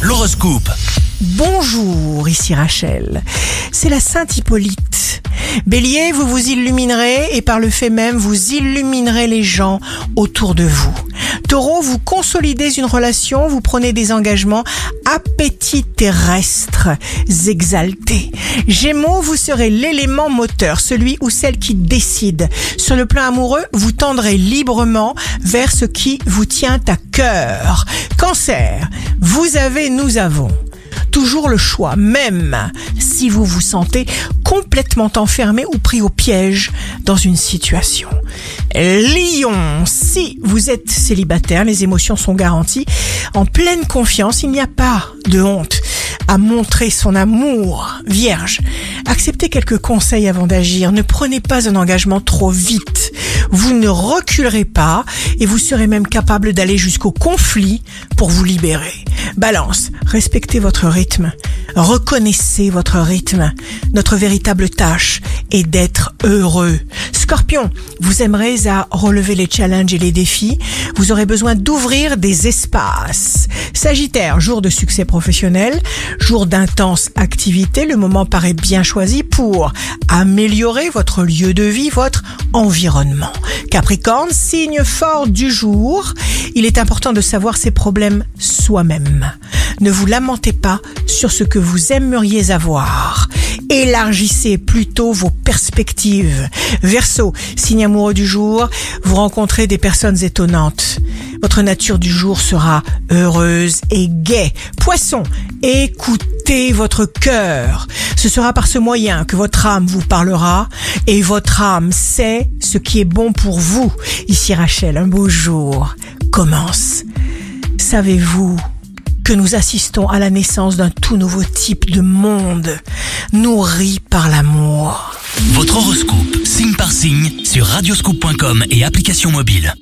L'horoscope. Bonjour, ici Rachel. C'est la Sainte Hippolyte. Bélier, vous vous illuminerez et par le fait même, vous illuminerez les gens autour de vous. Taureau, vous consolidez une relation, vous prenez des engagements, appétit terrestre, exaltés. Gémeaux, vous serez l'élément moteur, celui ou celle qui décide. Sur le plan amoureux, vous tendrez librement vers ce qui vous tient à cœur. Cancer, vous avez, nous avons toujours le choix, même si vous vous sentez complètement enfermé ou pris au piège dans une situation. Lion, si vous êtes célibataire, les émotions sont garanties. En pleine confiance, il n'y a pas de honte à montrer son amour. Vierge, acceptez quelques conseils avant d'agir. Ne prenez pas un engagement trop vite. Vous ne reculerez pas et vous serez même capable d'aller jusqu'au conflit pour vous libérer. Balance, respectez votre rythme. Reconnaissez votre rythme. Notre véritable tâche est d'être heureux. Scorpion, vous aimerez à relever les challenges et les défis. Vous aurez besoin d'ouvrir des espaces. Sagittaire, jour de succès professionnel, jour d'intense activité. Le moment paraît bien choisi pour améliorer votre lieu de vie, votre environnement. Capricorne, signe fort du jour. Il est important de savoir ses problèmes soi-même. Ne vous lamentez pas sur ce que vous aimeriez avoir. Élargissez plutôt vos perspectives. Verseau, signe amoureux du jour, vous rencontrez des personnes étonnantes. Votre nature du jour sera heureuse et gaie. Poisson, écoutez votre cœur. Ce sera par ce moyen que votre âme vous parlera et votre âme sait ce qui est bon pour vous. Ici Rachel, un beau jour commence. Savez-vous que nous assistons à la naissance d'un tout nouveau type de monde, nourri par l'amour Votre horoscope, signe par signe, sur radioscoop.com et application mobile.